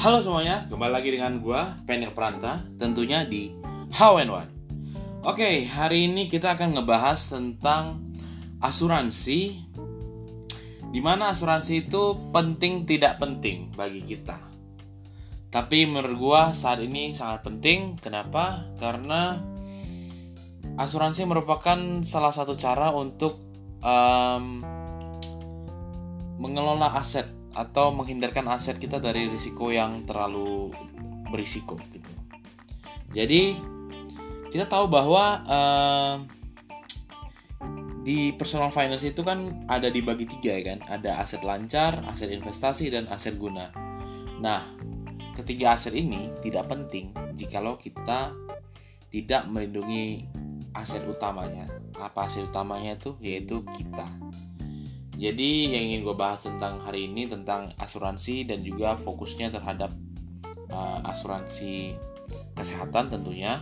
Halo semuanya, kembali lagi dengan gua Penil Pranta, tentunya di How and Why. Oke, hari ini kita akan ngebahas tentang asuransi Di mana asuransi itu penting tidak penting bagi kita Tapi menurut gua saat ini sangat penting Kenapa? Karena asuransi merupakan salah satu cara untuk um, mengelola aset atau menghindarkan aset kita dari risiko yang terlalu berisiko gitu. Jadi kita tahu bahwa uh, di personal finance itu kan ada dibagi tiga ya kan, ada aset lancar, aset investasi dan aset guna. Nah, ketiga aset ini tidak penting jikalau kita tidak melindungi aset utamanya. Apa aset utamanya itu? Yaitu kita jadi yang ingin gue bahas tentang hari ini tentang asuransi dan juga fokusnya terhadap uh, asuransi kesehatan tentunya.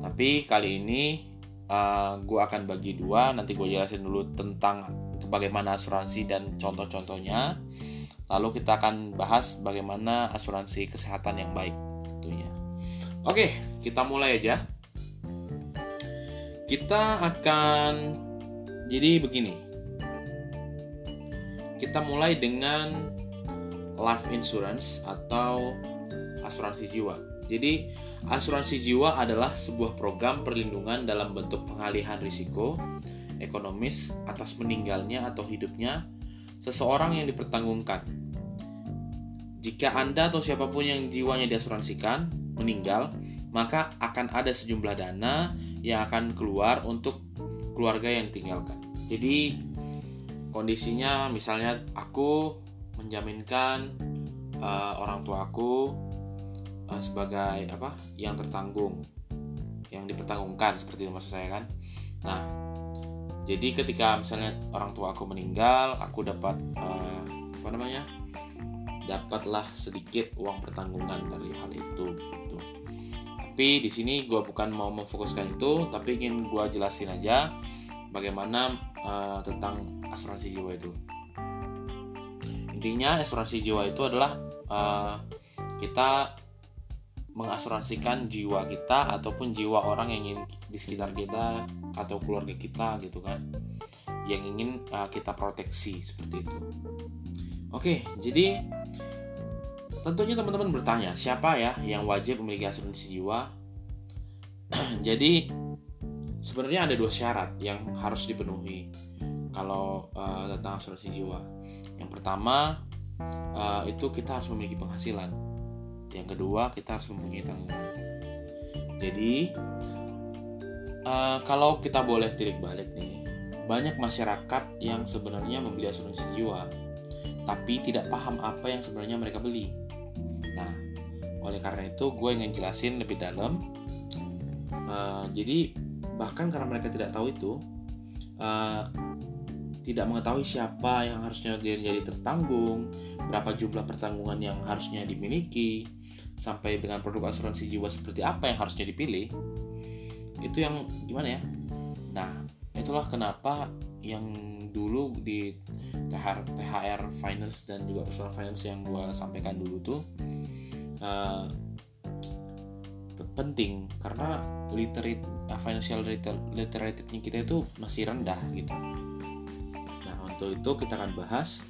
Tapi kali ini uh, gue akan bagi dua. Nanti gue jelasin dulu tentang bagaimana asuransi dan contoh-contohnya. Lalu kita akan bahas bagaimana asuransi kesehatan yang baik tentunya. Oke, kita mulai aja. Kita akan jadi begini kita mulai dengan life insurance atau asuransi jiwa. Jadi, asuransi jiwa adalah sebuah program perlindungan dalam bentuk pengalihan risiko ekonomis atas meninggalnya atau hidupnya seseorang yang dipertanggungkan. Jika Anda atau siapa pun yang jiwanya diasuransikan meninggal, maka akan ada sejumlah dana yang akan keluar untuk keluarga yang ditinggalkan. Jadi, kondisinya misalnya aku menjaminkan uh, orang tua aku uh, sebagai apa yang tertanggung yang dipertanggungkan seperti itu maksud saya kan. Nah jadi ketika misalnya orang tua aku meninggal aku dapat uh, apa namanya dapatlah sedikit uang pertanggungan dari hal itu gitu. Tapi di sini gue bukan mau memfokuskan itu tapi ingin gue jelasin aja bagaimana uh, tentang asuransi jiwa itu. Intinya asuransi jiwa itu adalah uh, kita mengasuransikan jiwa kita ataupun jiwa orang yang ingin di sekitar kita atau keluarga kita gitu kan yang ingin uh, kita proteksi seperti itu. Oke, jadi tentunya teman-teman bertanya siapa ya yang wajib memiliki asuransi jiwa? jadi sebenarnya ada dua syarat yang harus dipenuhi kalau uh, tentang asuransi jiwa. Yang pertama uh, itu kita harus memiliki penghasilan. Yang kedua kita harus mempunyai tanggungan. Jadi uh, kalau kita boleh tilik balik nih, banyak masyarakat yang sebenarnya membeli asuransi jiwa, tapi tidak paham apa yang sebenarnya mereka beli. Nah, oleh karena itu gue ingin jelasin lebih dalam. Uh, jadi bahkan karena mereka tidak tahu itu uh, tidak mengetahui siapa yang harusnya jadi tertanggung berapa jumlah pertanggungan yang harusnya dimiliki sampai dengan produk asuransi jiwa seperti apa yang harusnya dipilih itu yang gimana ya? Nah itulah kenapa yang dulu di THR, THR Finance dan juga personal finance yang gue sampaikan dulu tuh uh, penting karena literate uh, financial literature-nya kita itu masih rendah gitu. Nah untuk itu kita akan bahas.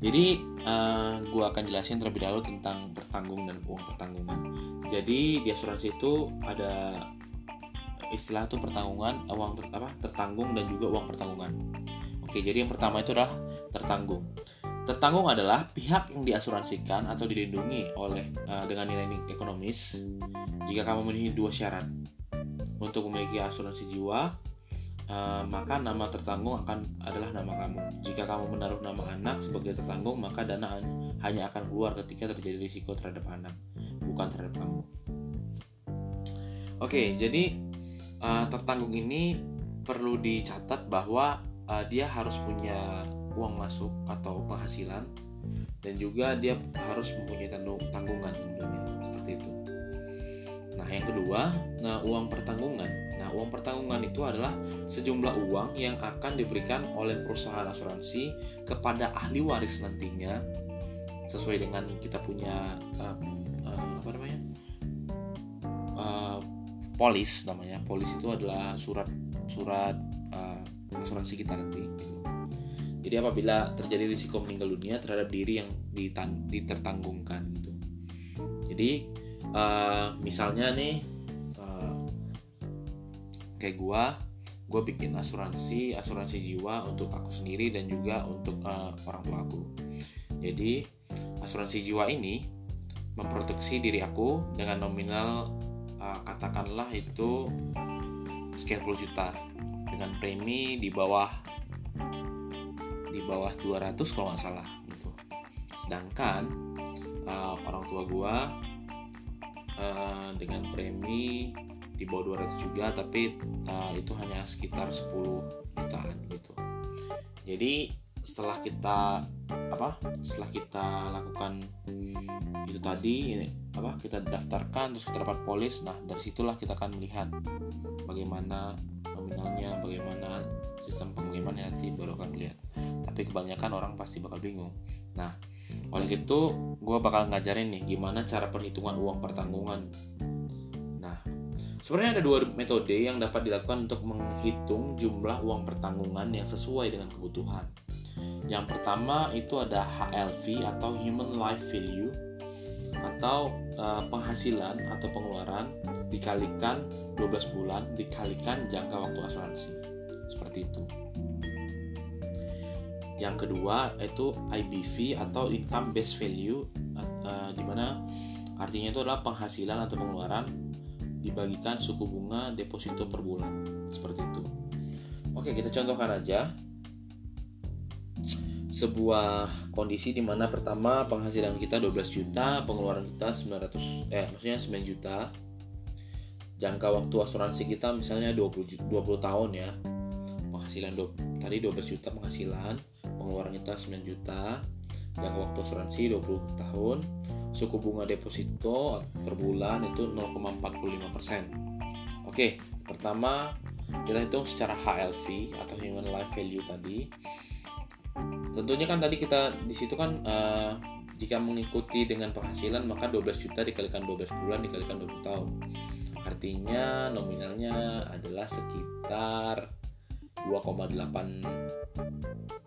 Jadi uh, gue akan jelasin terlebih dahulu tentang tertanggung dan uang pertanggungan. Jadi di asuransi itu ada istilah itu pertanggungan uang ter, apa tertanggung dan juga uang pertanggungan. Oke jadi yang pertama itu adalah tertanggung. Tertanggung adalah pihak yang diasuransikan atau dilindungi oleh uh, dengan nilai ekonomis jika kamu memenuhi dua syarat. Untuk memiliki asuransi jiwa, uh, maka nama tertanggung akan adalah nama kamu. Jika kamu menaruh nama anak sebagai tertanggung, maka dana hanya akan keluar ketika terjadi risiko terhadap anak, bukan terhadap kamu. Oke, jadi uh, tertanggung ini perlu dicatat bahwa uh, dia harus punya uang masuk atau penghasilan dan juga dia harus mempunyai tanggungan tentunya seperti itu. Nah, yang kedua, nah uang pertanggungan. Nah, uang pertanggungan itu adalah sejumlah uang yang akan diberikan oleh perusahaan asuransi kepada ahli waris nantinya sesuai dengan kita punya uh, uh, apa namanya uh, polis namanya polis itu adalah surat surat uh, asuransi kita nanti jadi apabila terjadi risiko meninggal dunia terhadap diri yang ditertanggungkan gitu. Jadi uh, misalnya nih uh, kayak gua gue bikin asuransi asuransi jiwa untuk aku sendiri dan juga untuk uh, orang tua aku. Jadi asuransi jiwa ini memproteksi diri aku dengan nominal uh, katakanlah itu sekian puluh juta dengan premi di bawah di bawah 200 kalau nggak salah gitu. Sedangkan uh, orang tua gua uh, dengan premi di bawah 200 juga tapi uh, itu hanya sekitar 10 jutaan gitu. Jadi setelah kita apa setelah kita lakukan itu tadi apa kita daftarkan terus kita dapat polis nah dari situlah kita akan melihat bagaimana nominalnya bagaimana sistem pengiriman nanti baru akan melihat tapi kebanyakan orang pasti bakal bingung nah oleh itu gue bakal ngajarin nih gimana cara perhitungan uang pertanggungan Sebenarnya ada dua metode yang dapat dilakukan untuk menghitung jumlah uang pertanggungan yang sesuai dengan kebutuhan. Yang pertama itu ada HLV atau Human Life Value atau uh, penghasilan atau pengeluaran dikalikan 12 bulan dikalikan jangka waktu asuransi. Seperti itu. Yang kedua itu IBV atau Income Based Value uh, di mana artinya itu adalah penghasilan atau pengeluaran dibagikan suku bunga deposito per bulan seperti itu oke kita contohkan aja sebuah kondisi di mana pertama penghasilan kita 12 juta, pengeluaran kita 900 eh maksudnya 9 juta. Jangka waktu asuransi kita misalnya 20 20 tahun ya. Penghasilan do, tadi 12 juta penghasilan, pengeluaran kita 9 juta. Jangka waktu asuransi 20 tahun suku bunga deposito per bulan itu 0,45%. Oke, pertama kita hitung secara HLV atau Human Life Value tadi. Tentunya kan tadi kita di situ kan uh, jika mengikuti dengan penghasilan maka 12 juta dikalikan 12 bulan dikalikan 20 tahun. Artinya nominalnya adalah sekitar 2,8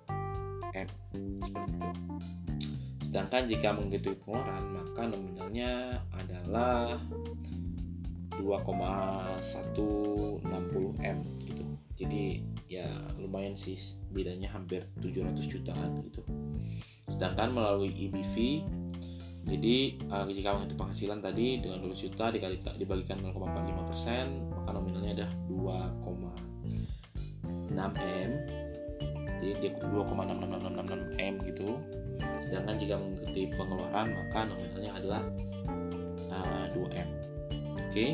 M seperti itu. Sedangkan jika mengikuti pengeluaran, maka nominalnya adalah 2,160 M gitu. Jadi ya lumayan sih bedanya hampir 700 jutaan gitu. Sedangkan melalui EBV jadi uh, jika menghitung penghasilan tadi dengan 12 juta dikali dibagikan 0,45 persen maka nominalnya ada 2,6 m jadi dia 2,66666 m gitu. Sedangkan jika mengikuti pengeluaran maka nominalnya adalah uh, 2M oke. Okay?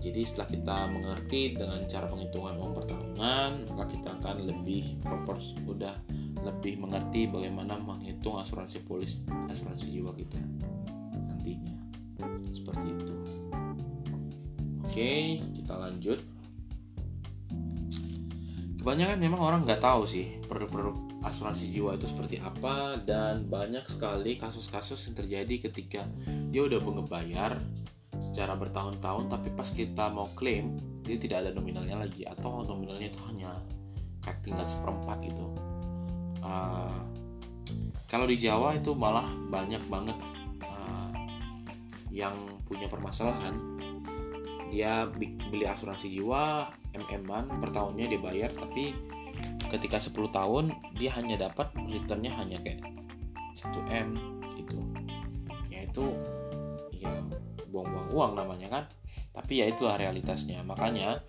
jadi setelah kita mengerti dengan cara penghitungan uang pertanggungan maka kita akan lebih propors udah lebih mengerti bagaimana menghitung asuransi polis asuransi jiwa kita nantinya. Seperti itu. Oke kita lanjut kebanyakan memang orang nggak tahu sih produk-produk asuransi jiwa itu seperti apa dan banyak sekali kasus-kasus yang terjadi ketika dia udah ngebayar secara bertahun-tahun tapi pas kita mau klaim dia tidak ada nominalnya lagi atau nominalnya itu hanya kayak tinggal seperempat gitu. Uh, kalau di Jawa itu malah banyak banget uh, yang punya permasalahan dia beli asuransi jiwa mm-an per tahunnya dia bayar tapi ketika 10 tahun dia hanya dapat returnnya hanya kayak 1 M gitu. Ya itu ya buang-buang uang namanya kan. Tapi ya itulah realitasnya. Makanya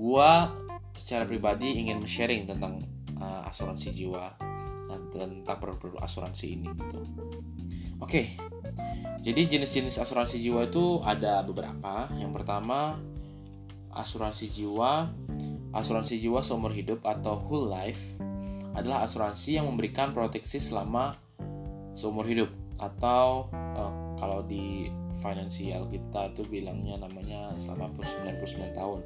gua secara pribadi ingin sharing tentang uh, asuransi jiwa dan tentang produk-produk asuransi ini gitu oke. Jadi jenis-jenis asuransi jiwa itu ada beberapa. Yang pertama asuransi jiwa. Asuransi jiwa seumur hidup atau whole life adalah asuransi yang memberikan proteksi selama seumur hidup. Atau uh, kalau di finansial kita tuh bilangnya namanya selama 99 tahun.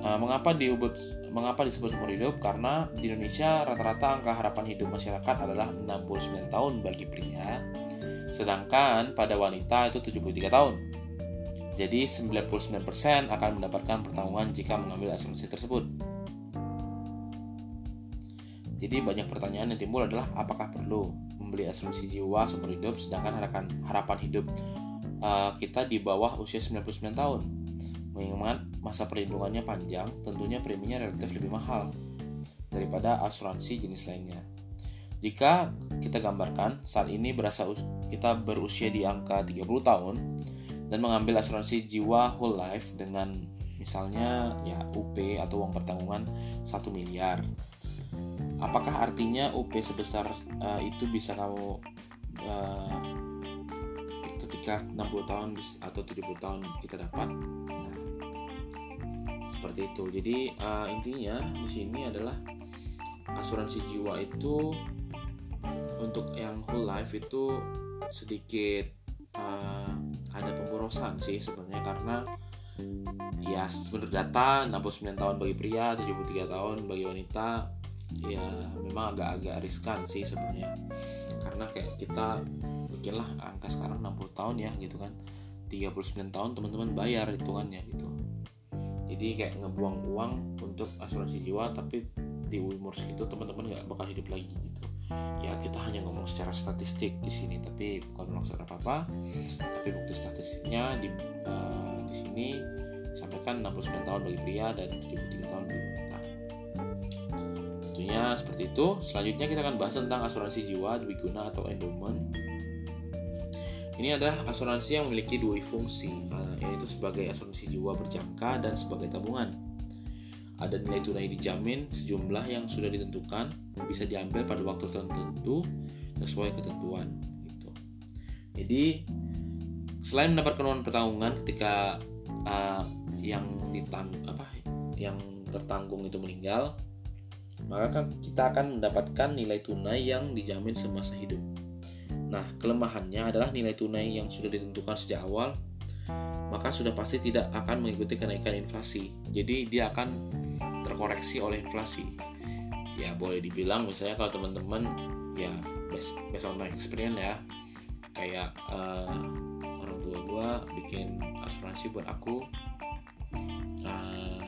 uh, mengapa diubut mengapa disebut seumur hidup? Karena di Indonesia rata-rata angka harapan hidup masyarakat adalah 69 tahun bagi pria sedangkan pada wanita itu 73 tahun. Jadi 99% akan mendapatkan pertanggungan jika mengambil asuransi tersebut. Jadi banyak pertanyaan yang timbul adalah apakah perlu membeli asuransi jiwa seumur hidup? Sedangkan harapan hidup uh, kita di bawah usia 99 tahun. Mengingat masa perlindungannya panjang, tentunya preminya relatif lebih mahal daripada asuransi jenis lainnya. Jika kita gambarkan, saat ini berasa kita berusia di angka 30 tahun dan mengambil asuransi jiwa whole life dengan misalnya ya UP atau uang pertanggungan 1 miliar apakah artinya UP sebesar uh, itu bisa kamu uh, ketika 60 tahun atau 70 tahun kita dapat nah, seperti itu. Jadi uh, intinya di sini adalah asuransi jiwa itu untuk yang whole life itu sedikit uh, ada pemborosan sih sebenarnya karena ya menurut data 69 tahun bagi pria 73 tahun bagi wanita ya memang agak-agak riskan sih sebenarnya. Karena kayak kita bikinlah angka sekarang 60 tahun ya gitu kan. 39 tahun teman-teman bayar hitungannya gitu jadi kayak ngebuang uang untuk asuransi jiwa tapi di umur segitu teman-teman nggak bakal hidup lagi gitu ya kita hanya ngomong secara statistik di sini tapi bukan maksud apa apa tapi bukti statistiknya di uh, di sini sampaikan 69 tahun bagi pria dan 73 tahun bagi Tentunya seperti itu. Selanjutnya kita akan bahas tentang asuransi jiwa dwiguna atau endowment. Ini adalah asuransi yang memiliki dua fungsi, eh, yaitu sebagai asuransi jiwa berjangka dan sebagai tabungan. Ada nilai tunai dijamin sejumlah yang sudah ditentukan bisa diambil pada waktu tertentu sesuai ketentuan. Gitu. Jadi selain mendapatkan uang pertanggungan ketika uh, yang ditang apa yang tertanggung itu meninggal, maka kita akan mendapatkan nilai tunai yang dijamin semasa hidup. Nah, kelemahannya adalah nilai tunai yang sudah ditentukan sejak awal, maka sudah pasti tidak akan mengikuti kenaikan inflasi. Jadi dia akan terkoreksi oleh inflasi. Ya, boleh dibilang misalnya kalau teman-teman ya based, based on my experience ya, kayak uh, orang tua gue bikin asuransi buat aku uh,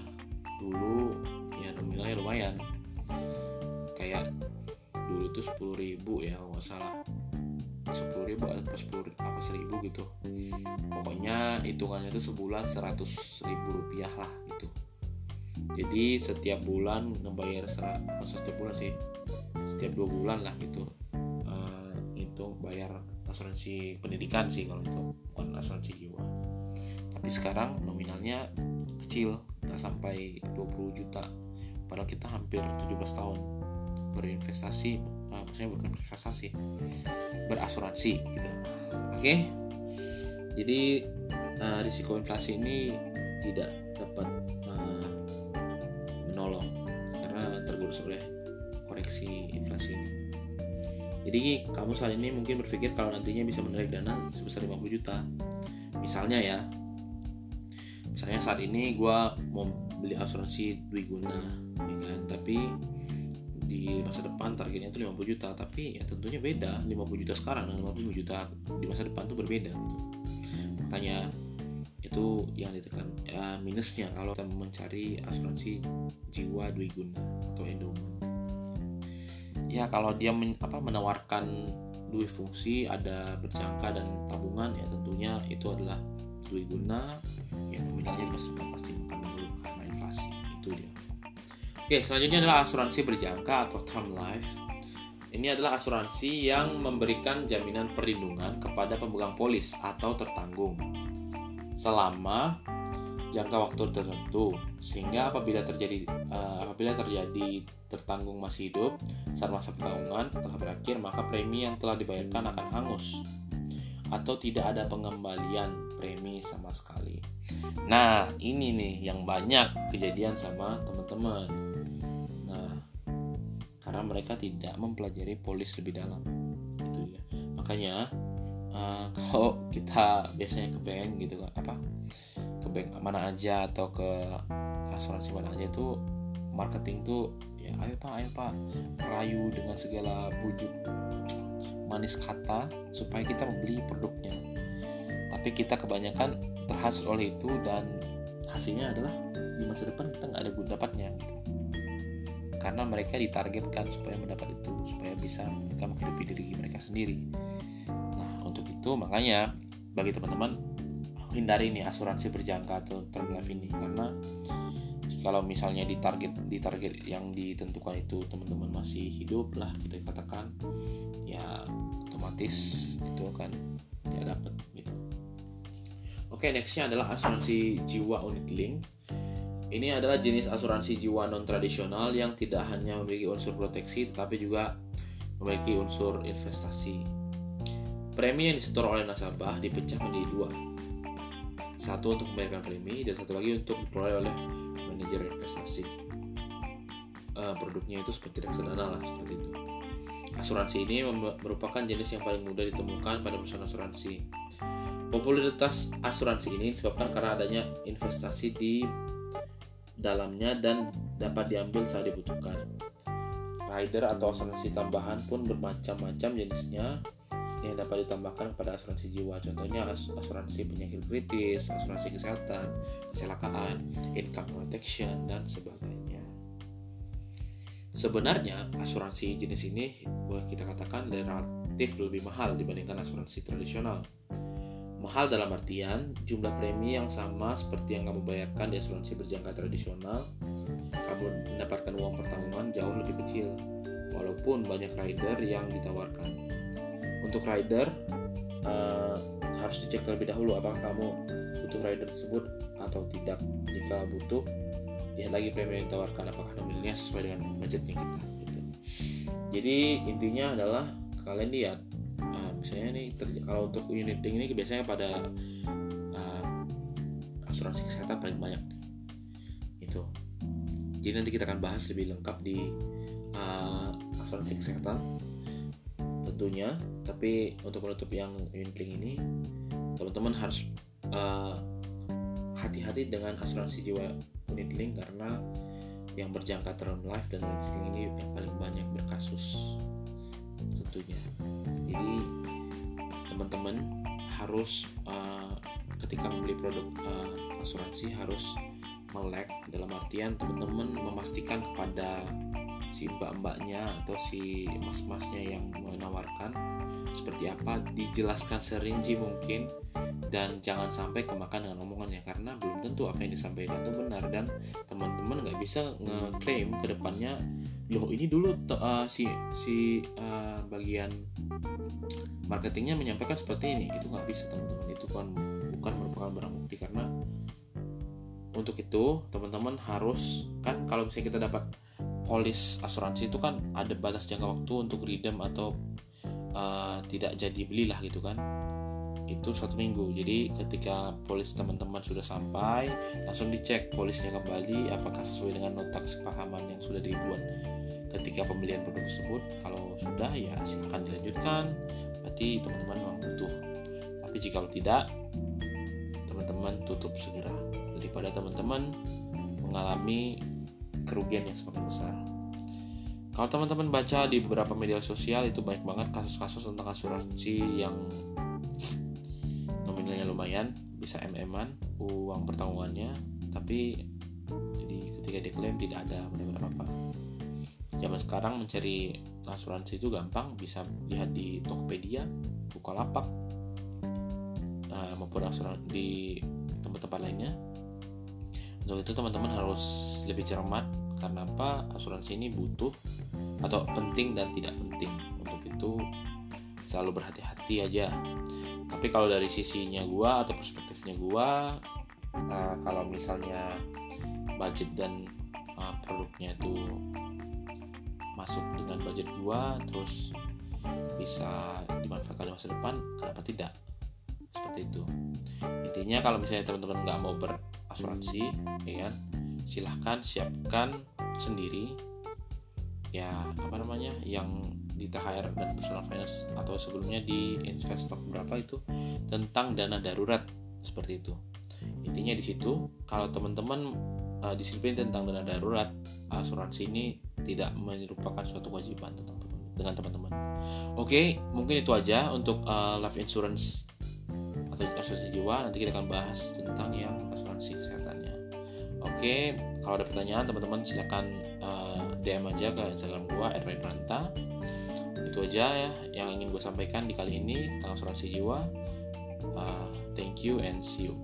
dulu ya nominalnya lumayan kayak dulu tuh sepuluh ribu ya nggak salah sepuluh ribu atau sepuluh apa seribu gitu. Pokoknya hitungannya itu sebulan seratus ribu rupiah lah gitu. Jadi setiap bulan ngebayar serasa setiap bulan sih setiap dua bulan lah gitu. Uh, itu bayar asuransi pendidikan sih kalau itu bukan asuransi jiwa. Tapi sekarang nominalnya kecil nggak sampai 20 juta. Padahal kita hampir 17 tahun berinvestasi maksudnya bukan berinvestasi berasuransi gitu. Oke? Okay? jadi uh, risiko inflasi ini tidak dapat uh, menolong karena tergerus oleh koreksi inflasi. Ini jadi kamu saat ini mungkin berpikir kalau nantinya bisa menarik dana sebesar 50 juta. Misalnya ya misalnya saat ini gue mau beli asuransi Dwiguna ya kan? Tapi di masa depan targetnya itu 50 juta tapi ya tentunya beda 50 juta sekarang dan 50 juta di masa depan itu berbeda gitu. Makanya itu yang ditekan ya, minusnya kalau kita mencari asuransi jiwa dua guna atau endowment ya kalau dia men, apa menawarkan dua fungsi ada berjangka dan tabungan ya tentunya itu adalah dua guna. Ya nominalnya di masa depan pasti akan menurun karena inflasi. Itu dia Oke, selanjutnya adalah asuransi berjangka atau term life. Ini adalah asuransi yang memberikan jaminan perlindungan kepada pemegang polis atau tertanggung selama jangka waktu tertentu sehingga apabila terjadi uh, apabila terjadi tertanggung masih hidup saat masa pertanggungan telah berakhir maka premi yang telah dibayarkan akan hangus atau tidak ada pengembalian premi sama sekali. Nah, ini nih yang banyak kejadian sama teman-teman. Karena mereka tidak mempelajari polis lebih dalam. Itu ya. Makanya uh, kalau kita biasanya ke bank gitu kan apa? Ke bank mana aja atau ke asuransi mana aja itu marketing tuh ya ayo pak ayo pak. Rayu dengan segala bujuk manis kata supaya kita membeli produknya tapi kita kebanyakan terhasil oleh itu dan hasilnya adalah di masa depan kita nggak ada dapatnya gitu. Karena mereka ditargetkan supaya mendapat itu supaya bisa mereka menghidupi diri mereka sendiri. Nah untuk itu makanya bagi teman-teman hindari nih asuransi berjangka atau term life ini. Karena kalau misalnya di target di target yang ditentukan itu teman-teman masih hidup lah kita katakan ya otomatis itu kan tidak dapat oke nextnya adalah asuransi jiwa unit link. Ini adalah jenis asuransi jiwa non tradisional yang tidak hanya memiliki unsur proteksi tetapi juga memiliki unsur investasi. Premi yang disetor oleh nasabah dipecah menjadi dua. Satu untuk membayarkan premi dan satu lagi untuk diperoleh oleh manajer investasi. Uh, produknya itu seperti reksadana lah seperti itu. Asuransi ini merupakan jenis yang paling mudah ditemukan pada perusahaan asuransi popularitas asuransi ini disebabkan karena adanya investasi di dalamnya dan dapat diambil saat dibutuhkan rider atau asuransi tambahan pun bermacam-macam jenisnya yang dapat ditambahkan pada asuransi jiwa. Contohnya asuransi penyakit kritis, asuransi kesehatan, kecelakaan, income protection, dan sebagainya. Sebenarnya asuransi jenis ini boleh kita katakan relatif lebih mahal dibandingkan asuransi tradisional. Mahal dalam artian jumlah premi yang sama seperti yang kamu bayarkan di asuransi berjangka tradisional, kamu mendapatkan uang pertanggungan jauh lebih kecil, walaupun banyak rider yang ditawarkan untuk rider uh, harus dicek terlebih dahulu apakah kamu butuh rider tersebut atau tidak jika butuh lihat lagi premi yang ditawarkan apakah nominalnya sesuai dengan budgetnya kita gitu. jadi intinya adalah kalian lihat misalnya nih kalau untuk unit link ini biasanya pada uh, asuransi kesehatan paling banyak itu jadi nanti kita akan bahas lebih lengkap di uh, asuransi kesehatan tentunya. Tapi untuk menutup yang unit link ini teman-teman harus hati hati-hati dengan asuransi jiwa unit link karena yang berjangka term life dan unit link ini yang paling banyak berkasus tentunya. Jadi teman-teman harus uh, ketika membeli produk uh, asuransi harus melek dalam artian teman-teman memastikan kepada si mbak-mbaknya atau si mas-masnya yang menawarkan seperti apa dijelaskan serinci mungkin dan jangan sampai kemakan dengan omongannya. Karena belum tentu apa yang disampaikan itu benar dan teman-teman nggak bisa ngeklaim ke depannya loh ini dulu uh, si si uh, bagian marketingnya menyampaikan seperti ini. Itu nggak bisa teman-teman. Itu kan bukan merupakan barang bukti karena untuk itu teman-teman harus kan kalau misalnya kita dapat polis asuransi itu kan ada batas jangka waktu untuk redeem atau uh, tidak jadi belilah gitu kan. Itu satu minggu. Jadi ketika polis teman-teman sudah sampai langsung dicek polisnya kembali apakah sesuai dengan nota kesepahaman yang sudah dibuat ketika pembelian produk tersebut kalau sudah ya silahkan dilanjutkan berarti teman-teman memang butuh tapi jika tidak teman-teman tutup segera daripada teman-teman mengalami kerugian yang semakin besar. Kalau teman-teman baca di beberapa media sosial itu banyak banget kasus-kasus tentang asuransi yang nominalnya lumayan, bisa MM-an uang pertanggungannya, tapi jadi ketika diklaim tidak ada benar-benar apa. Zaman sekarang mencari asuransi itu gampang, bisa lihat di Tokopedia, Bukalapak, nah, maupun asuransi di tempat-tempat lainnya. Untuk itu teman-teman harus lebih cermat karena apa? Asuransi ini butuh atau penting dan tidak penting. Untuk itu selalu berhati-hati aja. Tapi kalau dari sisinya gua atau perspektifnya gua uh, kalau misalnya budget dan uh, produknya itu masuk dengan budget gua terus bisa dimanfaatkan di masa depan kenapa tidak? Seperti itu. Intinya kalau misalnya teman-teman nggak mau ber asuransi ya kan silahkan siapkan sendiri ya apa namanya yang di THR dan personal finance atau sebelumnya di investor berapa itu tentang dana darurat seperti itu. Intinya di situ kalau teman-teman uh, disiplin tentang dana darurat asuransi ini tidak merupakan suatu kewajiban tentang teman dengan teman-teman. Oke, mungkin itu aja untuk uh, life insurance atau asuransi jiwa. Nanti kita akan bahas tentang yang asuransi kesehatannya. Oke, kalau ada pertanyaan teman-teman silakan uh, DM aja ke Instagram gua @raypranta. Itu aja ya yang ingin gue sampaikan di kali ini tentang asuransi jiwa. Uh, thank you and see you.